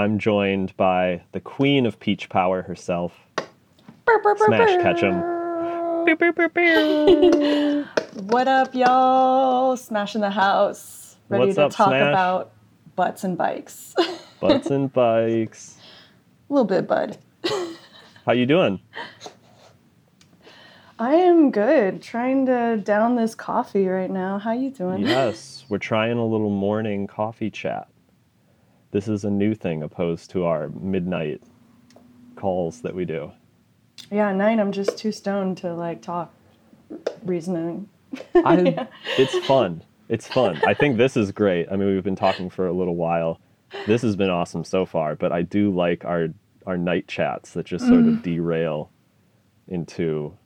I'm joined by the queen of peach power herself, Smash Ketchum. What up, y'all? Smash in the house. Ready What's to up, talk Smash? about butts and bikes. Butts and bikes. A little bit, bud. How you doing? I am good. Trying to down this coffee right now. How you doing? Yes, we're trying a little morning coffee chat. This is a new thing opposed to our midnight calls that we do. Yeah, at night I'm just too stoned to like talk reasoning. I, it's fun. It's fun. I think this is great. I mean, we've been talking for a little while. This has been awesome so far, but I do like our our night chats that just sort Mm. of derail into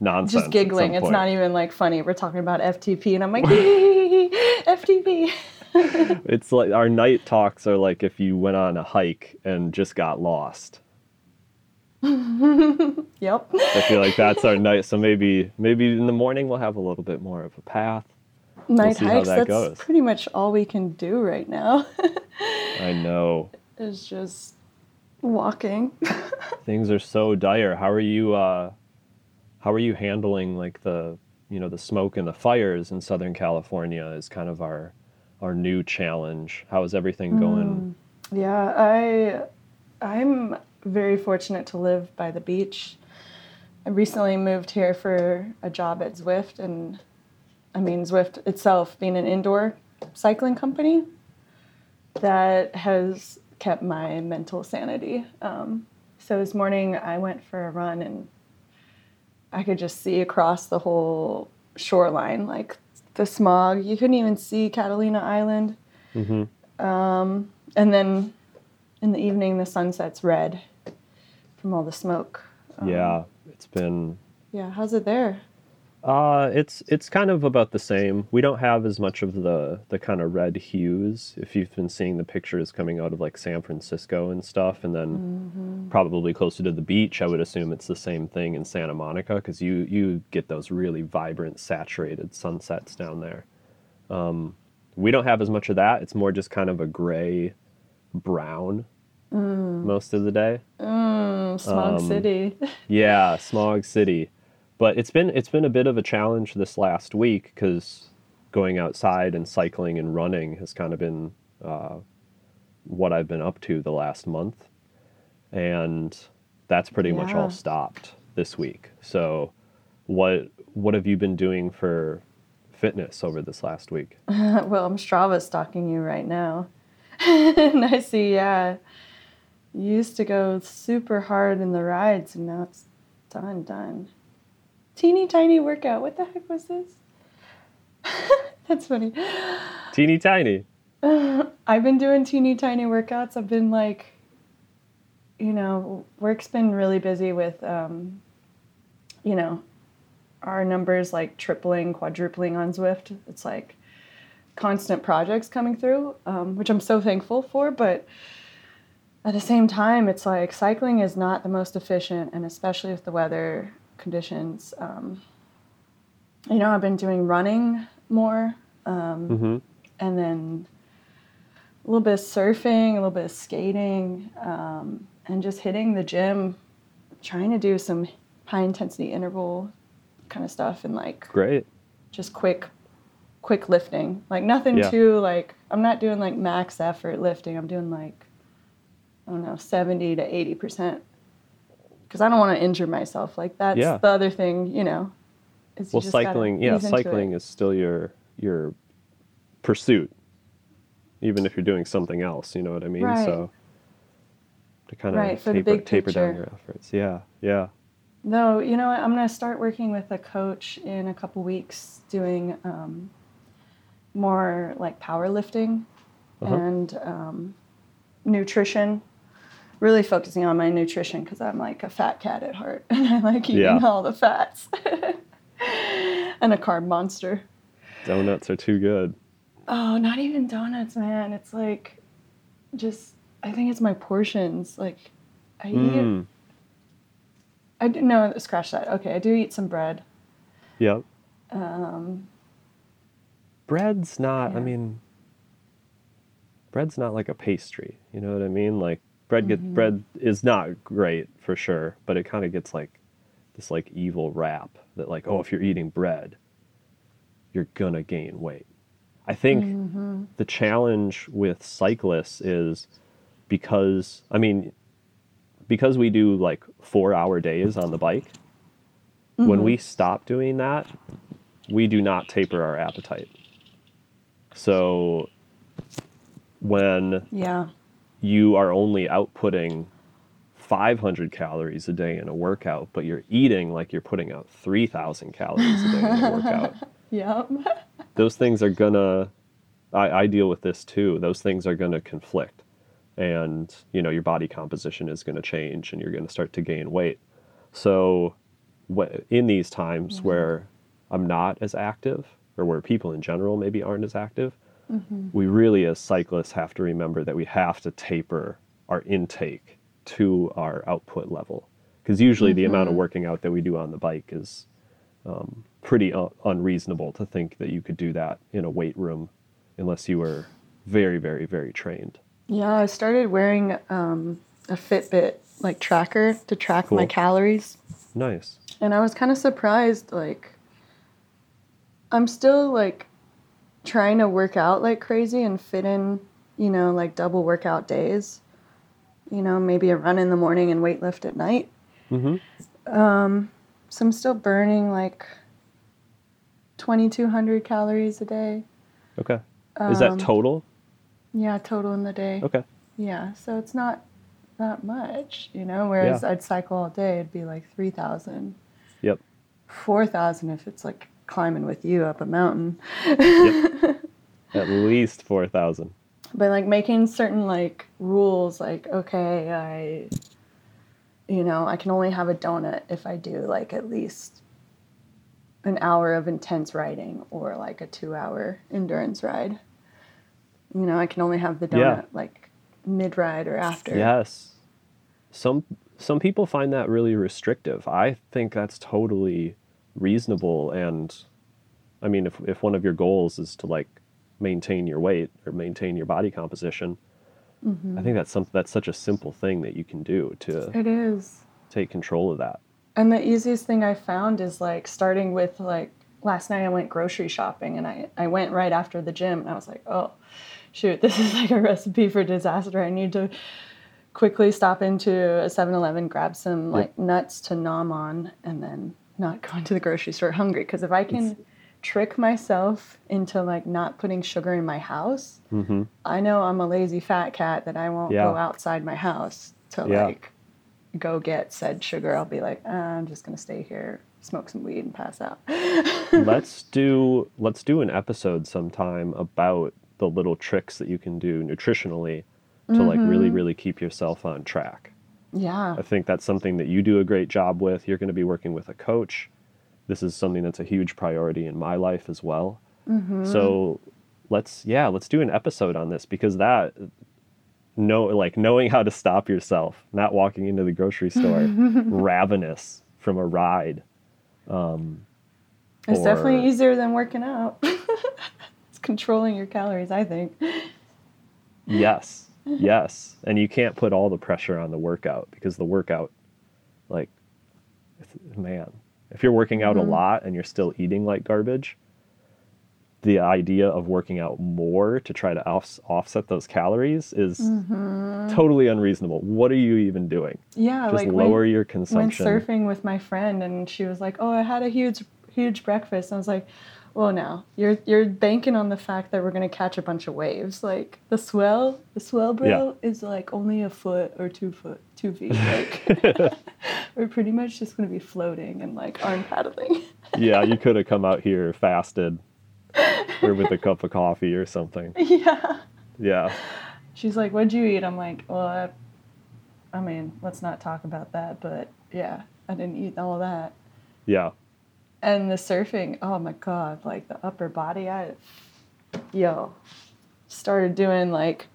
nonsense. Just giggling. It's not even like funny. We're talking about FTP and I'm like, FTP. It's like our night talks are like if you went on a hike and just got lost. Yep. I feel like that's our night. So maybe maybe in the morning we'll have a little bit more of a path. Night how hikes, that that's goes. pretty much all we can do right now. I know It's just walking. things are so dire. How are you? Uh, how are you handling like the you know the smoke and the fires in Southern California? Is kind of our our new challenge. How is everything going? Yeah, I I'm very fortunate to live by the beach. I recently moved here for a job at Zwift and I mean Zwift itself being an indoor cycling company that has kept my mental sanity. Um, so this morning I went for a run and I could just see across the whole shoreline like the smog. You couldn't even see Catalina Island. hmm Um, and then in the evening, the sunset's red from all the smoke. Um, Yeah, it's been Yeah. How's it there? Uh, it's it's kind of about the same. We don't have as much of the the kind of red hues. If you've been seeing the pictures coming out of like San Francisco and stuff, and then probably closer to the beach, I would assume it's the same thing in Santa Monica because you you get those really vibrant, saturated sunsets down there. Um, we don't have as much of that. It's more just kind of a gray, brown most of the day. Mm, Smog Um, City. Yeah, smog city. But it's been it's been a bit of a challenge this last week because going outside and cycling and running has kind of been uh, what I've been up to the last month, and that's pretty much all stopped this week. So, what what have you been doing for fitness over this last week? well, I'm Strava stalking you right now. and I see, yeah, you used to go super hard in the rides, and now it's done, done. Teeny tiny workout. What the heck was this? That's funny. Teeny tiny. I've been doing teeny tiny workouts. I've been like, you know, work's been really busy with, um, you know, our numbers like tripling, quadrupling on Zwift. It's like constant projects coming through, um, which I'm so thankful for. But at the same time, it's like cycling is not the most efficient, and especially with the weather conditions. Um, you know, I've been doing running more. Um, hmm and then a little bit of surfing, a little bit of skating, um, and just hitting the gym, trying to do some high intensity interval kind of stuff and like Great. just quick quick lifting. Like nothing Yeah. too like I'm not doing like max effort lifting. I'm doing like I don't know, 70 to 80% cuz I don't want to injure myself. Like that's Yeah. the other thing, you know. Is you Well, cycling, yeah, ease into it. cycling is still your your pursuit, even if you're doing something else. You know what I mean? Right. So to kind of Right, taper, taper down your efforts. Yeah, yeah. No, you know what? I'm going to start working with a coach in a couple weeks doing um, more like powerlifting Uh-huh. and um, nutrition. Really focusing on my nutrition because I'm like a fat cat at heart and I like eating Yeah. all the fats and a carb monster. Donuts are too good. Oh, not even donuts, man. It's like just, I think it's my portions. Like, I eat, Mm. I do, no, scratch that. Okay, I do eat some bread. Yep. Um, Bread's not. I mean, bread's not like a pastry. You know what I mean? Like bread get mm-hmm. bread is not great for sure, but it kind of gets like this like evil rap that like oh if you're eating bread, you're gonna gain weight. I think mm-hmm. the challenge with cyclists is because I mean because we do like 4-hour days on the bike, when mm-hmm. we stop doing that, we do not taper our appetite. So when Yeah. You are only outputting 500 calories a day in a workout, but you're eating like you're putting out 3,000 calories a day in a workout, Yep. those things are gonna, I, I deal with this too, those things are gonna conflict. And, you know, your body composition is gonna change and you're gonna start to gain weight. So, in these times mm-hmm. where I'm not as active, or where people in general maybe aren't as active, we really, as cyclists, have to remember that we have to taper our intake to our output level. Because usually the amount of working out that we do on the bike is um, pretty un- unreasonable to think that you could do that in a weight room unless you were very, very, very trained. Yeah, I started wearing um, a Fitbit like tracker to track my calories. Nice. And I was kind of surprised like I'm still like trying to work out like crazy and fit in, you know, like double workout days. You know, maybe a run in the morning and weight lift at night. hmm So I'm still burning like 2200 calories a day. Okay. Is that Um, total? Yeah, total in the day. Okay. Yeah, so it's not that much, you know, whereas Yeah. I'd cycle all day, it'd be like 3,000, Yep. 4,000 if it's like climbing with you up a mountain. At least 4,000. But like making certain like rules, like, okay, I, you know, I can only have a donut if I do like at least an hour of intense riding or like a two hour endurance ride. You know, I can only have the donut Yeah. like mid ride or after. Yes. Some some people find that really restrictive. I think that's totally reasonable and I mean if if one of your goals is to like maintain your weight or maintain your body composition, mm-hmm. I think that's some that's such a simple thing that you can do to It is. take control of that. And the easiest thing I found is like starting with like last night I went grocery shopping and I, I went right after the gym and I was like, oh shoot, this is like a recipe for disaster. I need to quickly stop into a 7-Eleven, grab some like nuts to nom on and then not going to the grocery store hungry. Because if I can trick myself into like not putting sugar in my house, Mm-hmm. I know I'm a lazy fat cat that I won't Yeah. go outside my house to Yeah. like go get said sugar. I'll be like, ah, I'm just gonna stay here, smoke some weed, and pass out. let's do let's do an episode sometime about the little tricks that you can do nutritionally to like really really keep yourself on track. Yeah, I think that's something that you do a great job with. You're going to be working with a coach. This is something that's a huge priority in my life as well. Mm-hmm. So let's yeah, let's do an episode on this because that know like knowing how to stop yourself, not walking into the grocery store ravenous from a ride. Um, it's definitely easier than working out. it's controlling your calories, I think. Yes. Yes. And you can't put all the pressure on the workout because the workout like man, if you're working out a mm-hmm. lot and you're still eating like garbage, the idea of working out more to try to off- offset those calories is mm-hmm. totally unreasonable. What are you even doing? Yeah, Just like lower when, your went consumption. surfing with my friend, and she was like, "Oh, I had a huge, huge breakfast." And I was like, "Well, now you're you're banking on the fact that we're gonna catch a bunch of waves. Like the swell, the swell, bro, is like only a foot or two foot, two feet. Like we're pretty much just gonna be floating and like arm paddling." yeah, you could have come out here fasted or with a cup of coffee or something. yeah. Yeah. She's like, "What'd you eat?" I'm like, "Well, I, I mean, let's not talk about that, but yeah, I didn't eat all that." Yeah. And the surfing, oh my god, like the upper body, I, yo, started doing like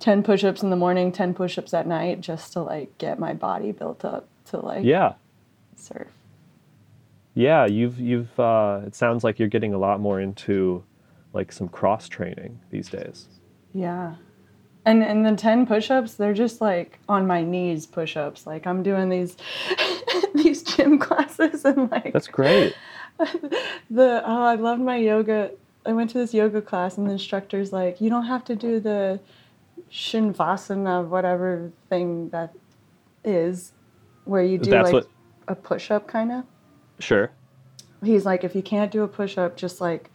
10 push ups in the morning, 10 push ups at night just to like get my body built up to like Yeah. surf. Yeah, you've you've uh, it sounds like you're getting a lot more into like some cross training these days. Yeah. And and the 10 push-ups, they're just like on my knees push-ups. Like I'm doing these these gym classes and like That's great. the oh, I loved my yoga. I went to this yoga class and the instructor's like, "You don't have to do the shinvasana whatever thing that is where you do That's like what- a push-up kind of." Sure. He's like, "If you can't do a push-up, just like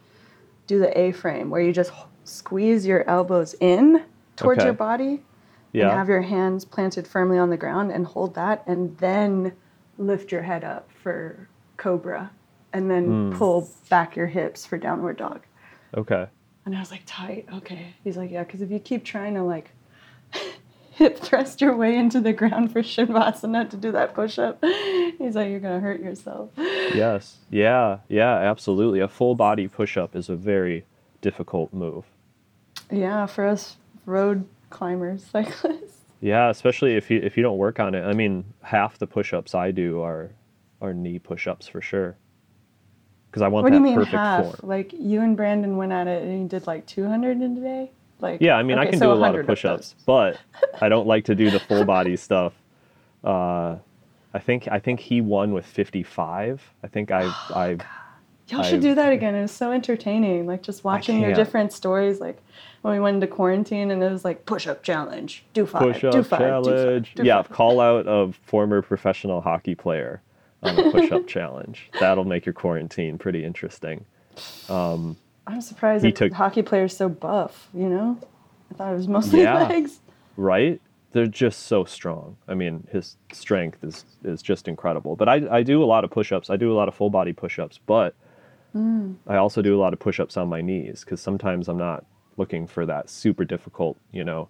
do the A-frame where you just squeeze your elbows in towards Okay. your body and have your hands planted firmly on the ground and hold that and then lift your head up for cobra and then Hmm. pull back your hips for downward dog Okay. and i was like tight okay he's like yeah because if you keep trying to like hip thrust your way into the ground for shavasana to do that push-up he's like you're gonna hurt yourself Yes. Yeah. Yeah. Absolutely. A full body push up is a very difficult move. yeah for us road climbers cyclists Yeah, especially if you if you don't work on it. I mean, half the push-ups I do are are knee push-ups for sure. Because I want what do you mean perfect half form. like you and brandon went at it and you did like 200 in a day like Yeah, I mean, I can so do a lot of push-ups, but I don't like to do the full body stuff. Uh, I think I think he won with 55. I think I Oh, I Y'all should I've- do that again. It was so entertaining. Like just watching your different stories. Like when we went into quarantine and it was like push up challenge, do five, push do up five, do five, challenge. do yeah, five. call out a former professional hockey player on a push up challenge. That'll make your quarantine pretty interesting. Um, I'm surprised He took- hockey players so buff. You know, I thought it was mostly Yeah. legs. right? They're just so strong. I mean, his strength is is just incredible. But I I do a lot of push-ups. I do a lot of full body push-ups, but Mm. I also do a lot of push-ups on my knees cuz sometimes I'm not looking for that super difficult, you know.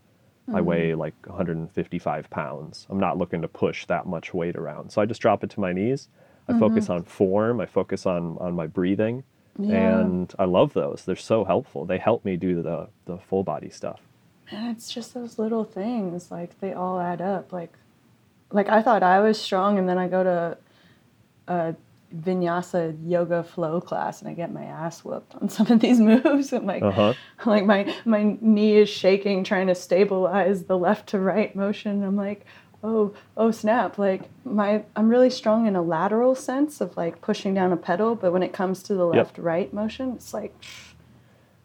I mm. weigh like 155 pounds. I'm not looking to push that much weight around. So I just drop it to my knees. I focus mm-hmm. on form, I focus on on my breathing, Yeah. and I love those. They're so helpful. They help me do the the full body stuff. And it's just those little things. Like they all add up. Like, like I thought I was strong, and then I go to a vinyasa yoga flow class, and I get my ass whooped on some of these moves. And like, Uh-huh. like my my knee is shaking trying to stabilize the left to right motion i'm like oh oh snap like my i'm really strong in a lateral sense of like pushing down a pedal but when it comes to the Yep. left right motion it's like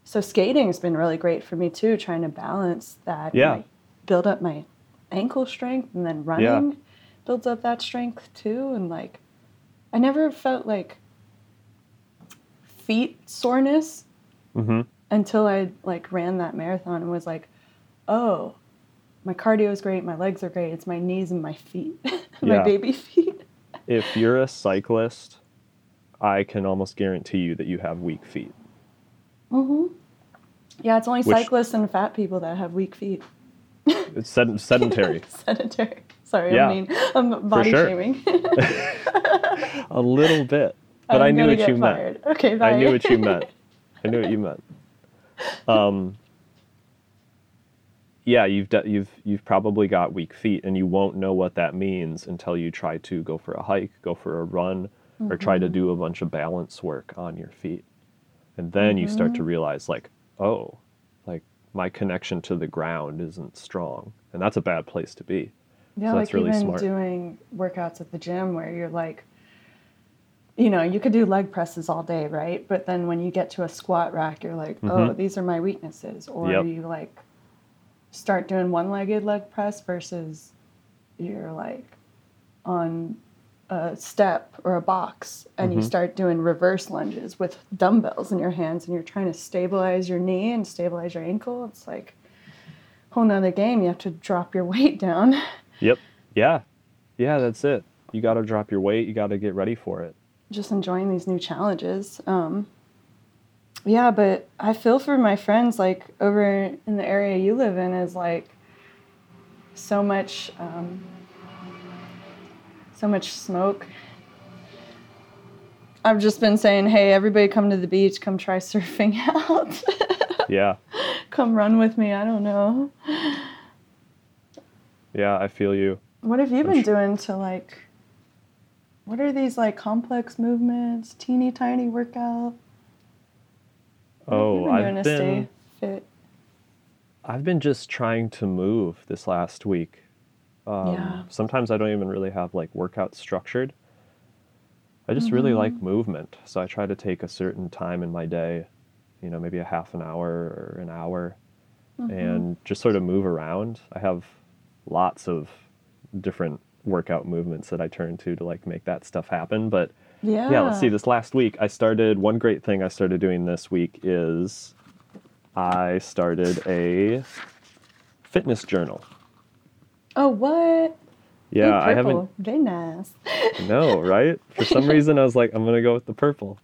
so skating's been really great for me too trying to balance that Yeah. like, build up my ankle strength and then running builds up that strength too and like i never felt like feet soreness Mhm. until I like ran that marathon and was like, oh, my cardio is great, my legs are great, it's my knees and my feet, my Yeah. baby feet. if you're a cyclist, I can almost guarantee you that you have weak feet. Mm-hmm. Yeah, it's only Which- cyclists and fat people that have weak feet. It's sed- sedentary. Sedentary. Sorry, Yeah. I mean, I'm body sure. shaming. a little bit, but I I'm knew what you meant. Okay, bye. I knew what you meant. I knew what you meant. Um, yeah, you've de- you've you've probably got weak feet, and you won't know what that means until you try to go for a hike, go for a run, or try Mm-hmm. to do a bunch of balance work on your feet, and then you start to Mm-hmm. realize, like, oh, like my connection to the ground isn't strong, and that's a bad place to be. Yeah, So like really even smart. doing workouts at the gym where you're like, you know, you could do leg presses all day, right? But then when you get to a squat rack, you're like, oh, Mhm. these are my weaknesses. Or Yep. you like start doing one legged leg press versus you're like on a step or a box and you Mhm. start doing reverse lunges with dumbbells in your hands and you're trying to stabilize your knee and stabilize your ankle. It's like a whole nother game. You have to drop your weight down. Yep. Yeah. Yeah, that's it. You got to drop your weight. You got to get ready for it. just enjoying these new challenges. Um, yeah, but I feel for my friends like over in the area you live in is like so much, um, so much smoke. I've just been saying, hey, everybody come to the beach, come try surfing out, Yeah. come run with me. I don't know. Yeah, I feel you. What have you I'm been sure- doing to like? What are these like complex movements, teeny tiny workout? What Oh, I've been fit. I've been just trying to move this last week. Um, Yeah. Sometimes I don't even really have like workouts structured. I just really like Mm-hmm. movement. So I try to take a certain time in my day, you know, maybe a half an hour or an hour, Mm-hmm. and just sort of move around. I have lots of different workout movements that I turn to to like make that stuff happen. But Yeah. yeah, let's see. This last week, I started one great thing I started doing this week is I started a fitness journal. Oh, what? Yeah, I haven't. Very nice. No, right? For some reason, I was like, I'm gonna go with the purple.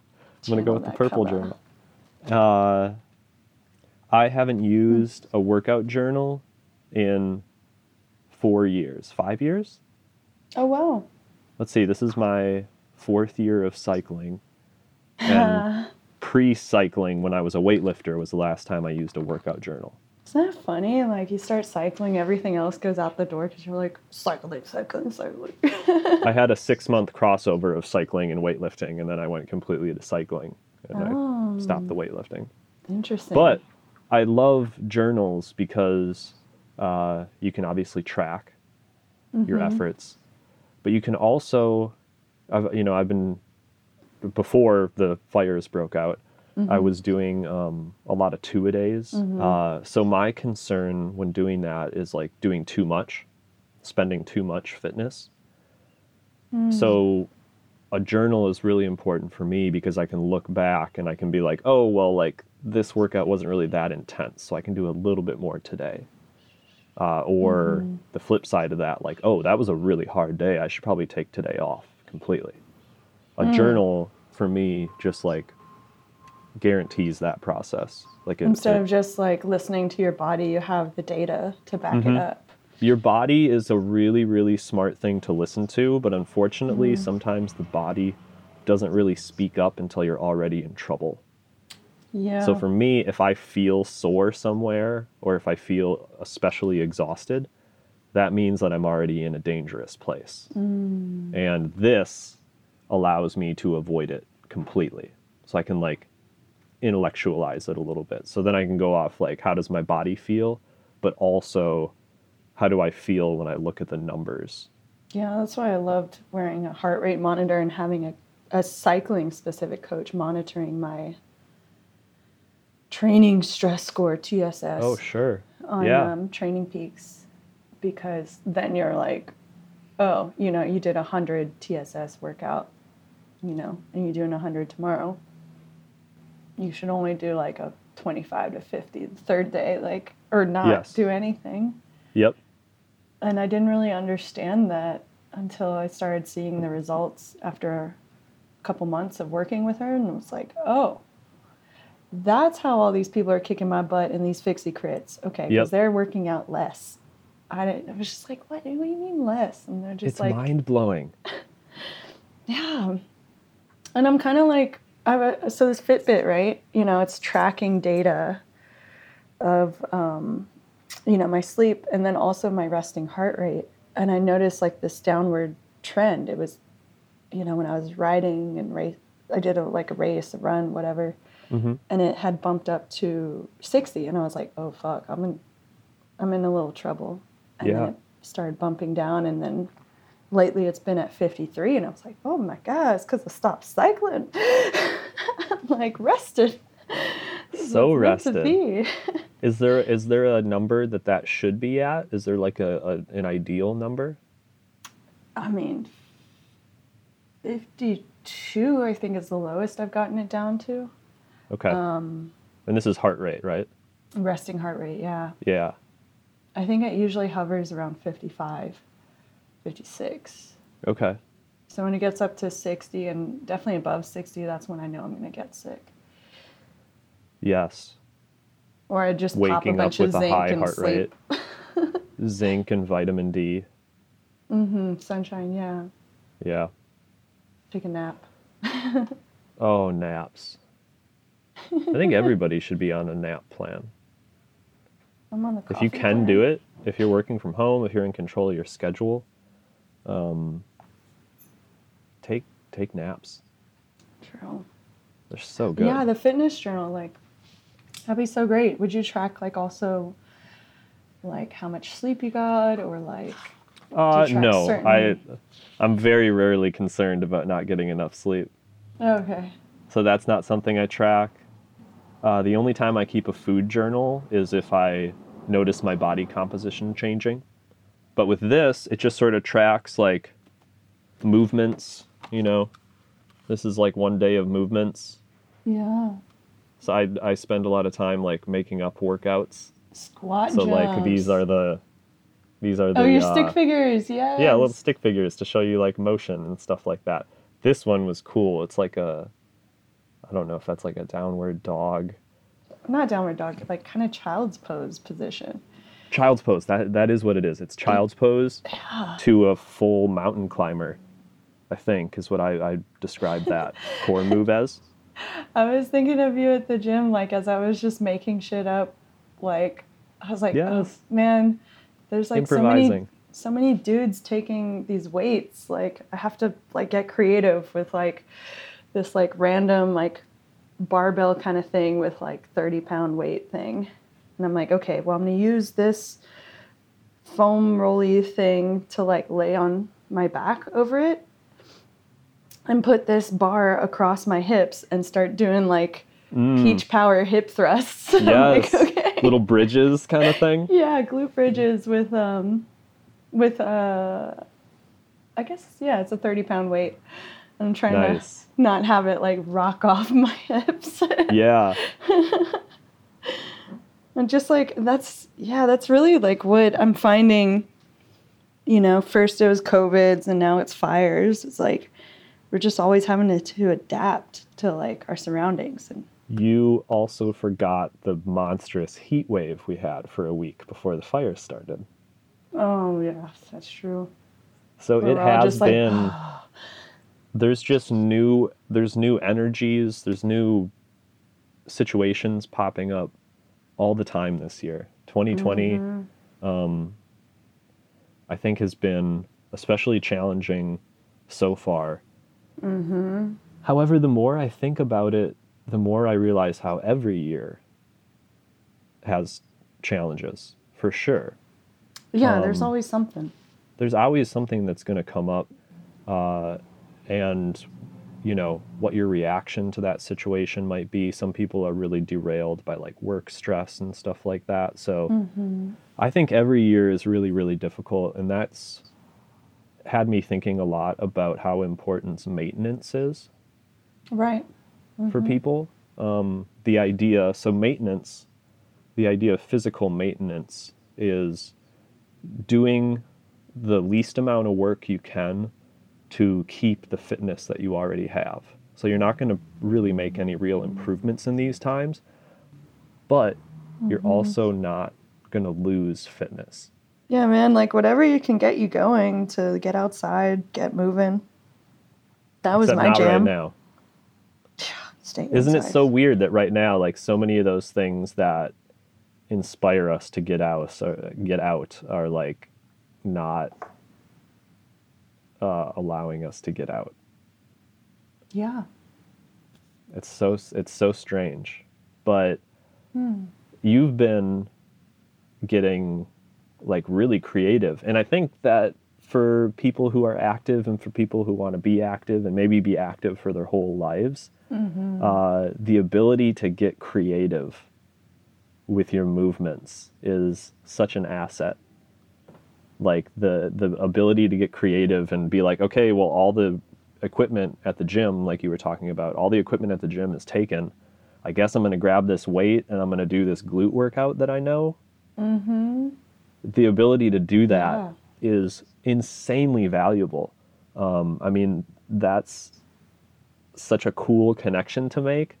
I'm gonna go with the purple color. journal. Uh, I haven't used a workout journal in four years, five years. Oh, wow. Let's see. This is my fourth year of cycling, and pre-cycling, when I was a weightlifter, was the last time I used a workout journal. Isn't that funny? Like you start cycling, everything else goes out the door because you're like cycling, cycling, cycling. I had a six-month crossover of cycling and weightlifting, and then I went completely to cycling, and I stopped the oh. weightlifting. Interesting. But I love journals because uh, you can obviously track your efforts, but you can also, I've, you know, I've been before the fires broke out. I was doing um, a lot of two a days. Uh, so my concern when doing that is like doing too much, spending too much fitness. So a journal is really important for me because I can look back and I can be like, oh, well, like this workout wasn't really that intense, so I can do a little bit more today. Uh, or the flip side of that, like, oh, that was a really hard day. I should probably take today off completely. A journal for me just like guarantees that process. Like it, instead it- of just like listening to your body, you have the data to back Mm-hmm. it up. your body is a really really smart thing to listen to but unfortunately sometimes the body doesn't really speak up until you're already in trouble Yeah. so for me if i feel sore somewhere or if i feel especially exhausted that means that i'm already in a dangerous place. Mm. And this allows me to avoid it completely. So i can like intellectualize it a little bit. So then i can go off like how does my body feel? But also how do I feel when I look at the numbers? Yeah, that's why I loved wearing a heart rate monitor and having a, a cycling specific coach monitoring my training stress score TSS Oh, sure. on yeah. um, TrainingPeaks because then you're like, oh, you know, you did a 100 TSS workout, you know, and you're doing a 100 tomorrow. You should only do like a 25 to 50 the third day, like, or not Yes. do anything Yep. and I didn't really understand that until I started seeing the results after a couple months of working with her, and it was like, oh, that's how all these people are kicking my butt in these fixie crits. Okay, because Yep. they're working out less. I, didn't, I was just like, what, what do you mean less? And they're just It's like, mind blowing. yeah. And I'm kind of like, a, so this Fitbit, right? You know, it's tracking data of, um, you know, my sleep and then also my resting heart rate. And I noticed like this downward trend. It was, you know, when I was riding and race, I did a, like a race, a run, whatever, hmm and it had bumped up to 60. And I was like, oh fuck, I'm in, I'm in a little trouble. And Yeah. then it started bumping down and then lately it's been at 53 and i was like oh my god it's because i stopped cycling i'm like rested So rested. Is there is there a number that that should be at? Is there like a, a an ideal number? i mean 52 i think is the lowest i've gotten it down to Okay. um, and this is heart rate, right? resting heart rate yeah Yeah. i think it usually hovers around 55 56 Okay. so when it gets up to 60 and definitely above 60 that's when i know i'm going to get sick Yes. or i just pop a Waking up bunch of with a zinc high and heart sleep rate. Zinc and vitamin D. Mm hmm sunshine yeah Yeah. take a nap Oh, naps. I think everybody should be on a nap plan. i'm on the If you can plan. do it, if you're working from home, if you're in control of your schedule, um, take take naps. True. They're so good. Yeah, the fitness journal, like, that'd be so great. Would you track, like, also like how much sleep you got or like Uh, no, certain- I, I'm very rarely concerned about not getting enough sleep. okay. So that's not something I track. Uh, the only time I keep a food journal is if I notice my body composition changing. But with this, it just sort of tracks like movements, you know. This is like one day of movements. Yeah. So I, I spend a lot of time like making up workouts. Squat So like these are the these are the Oh, your uh, stick figures, Yeah. Yeah, little stick figures to show you like motion and stuff like that. This one was cool. It's like a I don't know if that's like a downward dog. Not downward dog, like kind of child's pose position. Child's pose. That that is what it is. It's child's pose Yeah. to a full mountain climber. I think is what I, I described that core move as. I was thinking of you at the gym, like as I was just making shit up. Like I was like, oh, man, there's like so many, so many dudes taking these weights. Like I have to like get creative with like this like random like barbell kind of thing with like 30 pound weight thing. And I'm like, okay, well I'm gonna use this foam rolly thing to like lay on my back over it and put this bar across my hips and start doing like peach power hip thrusts. I'm like, Mm. Yes. okay. Little bridges kind of thing. Yeah, glute bridges with um with uh I guess yeah, it's a 30 pound weight. I'm trying Nice. to not have it like rock off my hips. Yeah. and just like that's yeah, that's really like what I'm finding you know, first it was COVIDs and now it's fires. It's like we're just always having to, to adapt to like our surroundings and You also forgot the monstrous heat wave we had for a week before the fire started. oh yeah, that's true. So We're it has just like, been there's just new there's new energies, there's new situations popping up all the time this year. 2020 Mm-hmm. um I think has been especially challenging so far. Mm-hmm. However, the more I think about it, the more I realize how every year has challenges for sure. Yeah, there's Um, always something. there's always something that's going to come up uh, and you know what your reaction to that situation might be some people are really derailed by like work stress and stuff like that so Mm-hmm. i think every year is really really difficult and that's had me thinking a lot about how important maintenance is Right. for people. Um, the idea, so maintenance, the idea of physical maintenance is doing the least amount of work you can to keep the fitness that you already have. So you're not going to really make any real improvements in these times, but you're mm-hmm. also not going to lose fitness. Yeah, man, like whatever you can get you going to get outside, get moving. That was Except my not right now. Stay Isn't it so weird that right now, like so many of those things that inspire us to get out, or get out, are like not uh, allowing us to get out. Yeah. It's so it's so strange, but Hmm. you've been getting like really creative, and I think that for people who are active and for people who want to be active and maybe be active for their whole lives, Mm-hmm. uh, the ability to get creative with your movements is such an asset. Like the the ability to get creative and be like, okay, well, all the equipment at the gym, like you were talking about, all the equipment at the gym is taken. I guess I'm going to grab this weight and I'm going to do this glute workout that I know. Mm-hmm. The ability to do that Yeah. is insanely valuable. Um, I mean, that's such a cool connection to make.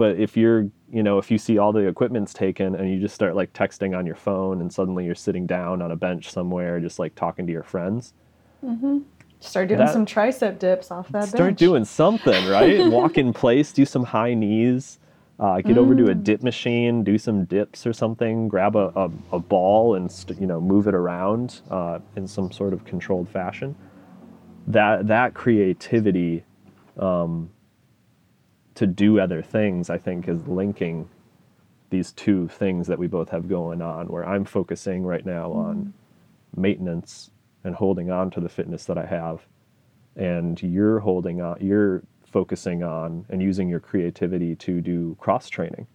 But if you're, you know, if you see all the equipment's taken and you just start like texting on your phone and suddenly you're sitting down on a bench somewhere just like talking to your friends, Start doing That- some tricep dips off that bench. start bench. doing something, right? Walk in place, do some high knees, uh, get over to a dip machine, do some dips or something, grab a, a, a ball and st- you know move it around uh, in some sort of controlled fashion. That that creativity um, to do other things, I think, is linking these two things that we both have going on where I'm focusing right now on maintenance and holding on to the fitness that I have and you're holding on you're focusing on and using your creativity to do cross training.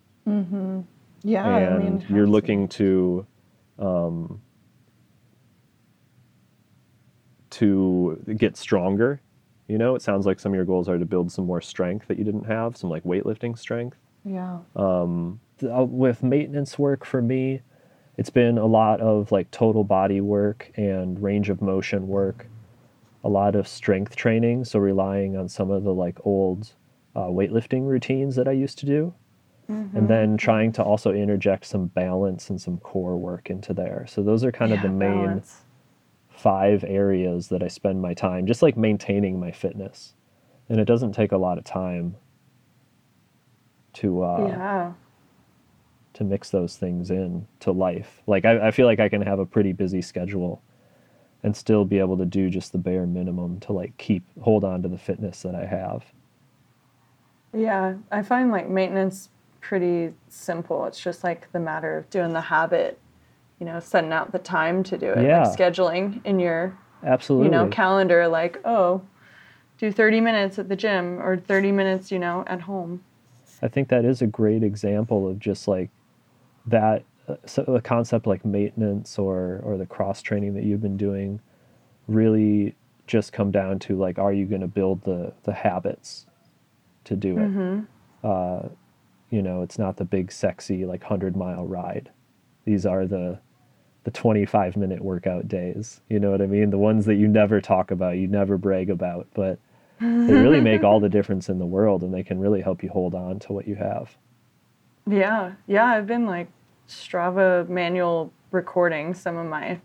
Yeah, and I mean, you're looking to um, to get stronger you know it sounds like some of your goals are to build some more strength that you didn't have some like weightlifting strength Yeah. um, uh, with maintenance work for me it's been a lot of like total body work and range of motion work a lot of strength training so relying on some of the like old uh, weightlifting routines that i used to do and then trying to also interject some balance and some core work into there so those are kind of the main balance. Five areas that i spend my time just like maintaining my fitness and it doesn't take a lot of time to uh, yeah. to mix those things in to life. Like I, I feel like I can have a pretty busy schedule and still be able to do just the bare minimum to like keep hold on to the fitness that I have. Yeah, I find like maintenance pretty simple. It's just like the matter of doing the habit, you know, setting out the time to do it, Yeah. like scheduling in your, Absolutely. you know, calendar, like, oh, do 30 minutes at the gym or 30 minutes, you know, at home. I think that is a great example of just like that uh, so a concept like maintenance or or the cross training that you've been doing really just come down to like are you going to build the the habits to do it uh, you know it's not the big sexy like 100 mile ride these are the the 25 minute workout days you know what i mean the ones that you never talk about you never brag about but they really make all the difference in the world and they can really help you hold on to what you have Yeah, yeah, I've been like Strava manual recording some of my,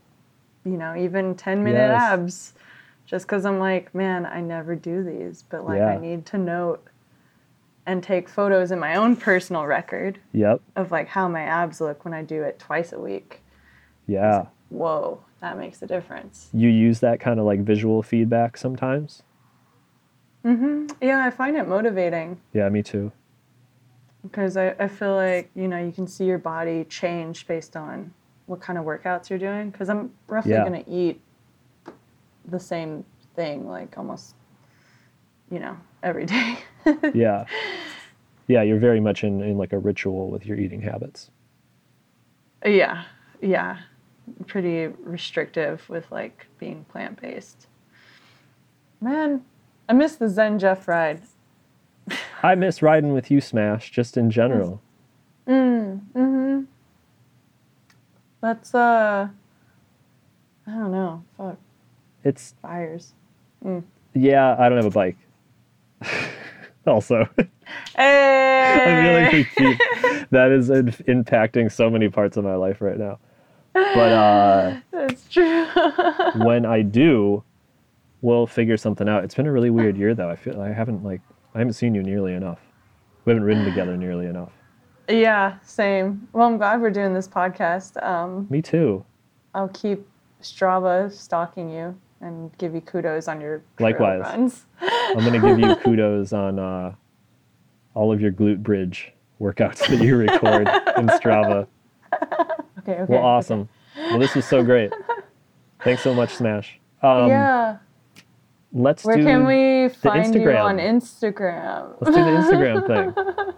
you know, even 10 minute Yes. abs just because I'm like, man, I never do these, but like Yeah. I need to note and take photos in my own personal record yep of like how my abs look when I do it twice a week. yeah Whoa, that makes a difference. you use that kind of like visual feedback sometimes Mm-hmm. Yeah, I find it motivating yeah me too because I, I feel like, you know, you can see your body change based on what kind of workouts you're doing. Because I'm roughly Yeah. going to eat the same thing, like almost, you know, every day. yeah yeah you're very much in, in like a ritual with your eating habits yeah, yeah. Pretty restrictive with like being plant based. Man, I miss the Zen Jeff ride. i miss riding with you smash just in general Mm, mm-hmm. That's, uh, I don't know. Fuck. it's Fires. yeah i don't have a bike also Hey! confused that is in- impacting so many parts of my life right now but uh That's true. when I do, we'll figure something out. It's been a really weird year though. I feel I haven't like I haven't seen you nearly enough. We haven't ridden together nearly enough. yeah, same. Well, I'm glad we're doing this podcast. Um, Me too. I'll keep Strava stalking you and give you kudos on your Likewise. runs. I'm gonna give you kudos on uh, all of your glute bridge workouts that you record in Strava. Okay, okay. Well, awesome. Well, this was so great. Thanks so much, Smash. Um, yeah. Let's Where do can we find you on Instagram? Let's do the Instagram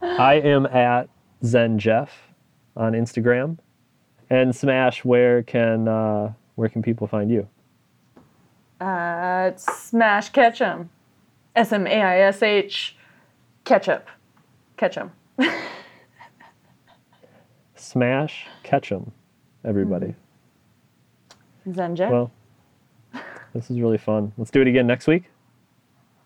thing. I am at Zen Jeff on Instagram, and Smash. Where can uh, where can people find you? Uh, Smash Ketchum. S M A I S H Ketchup. Ketchum. Smash Ketchum, everybody. Zen Jeff. Well, this is really fun. Let's do it again next week.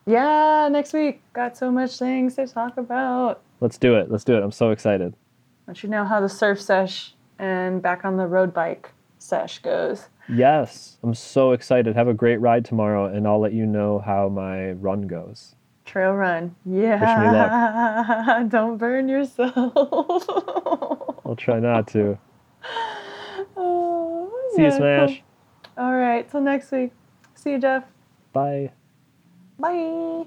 yeah, next week. Got so much things to talk about. Let's do it. Let's do it. I'm so excited. Let you know how the surf sesh and back on the road bike sesh goes. Yes, I'm so excited. Have a great ride tomorrow, and I'll let you know how my run goes. Trail run. Yeah. luck. Don't burn yourself. I'll try not to. Oh, See you, Smash. cool. All right. Till next week. See you, Jeff. Bye. Bye.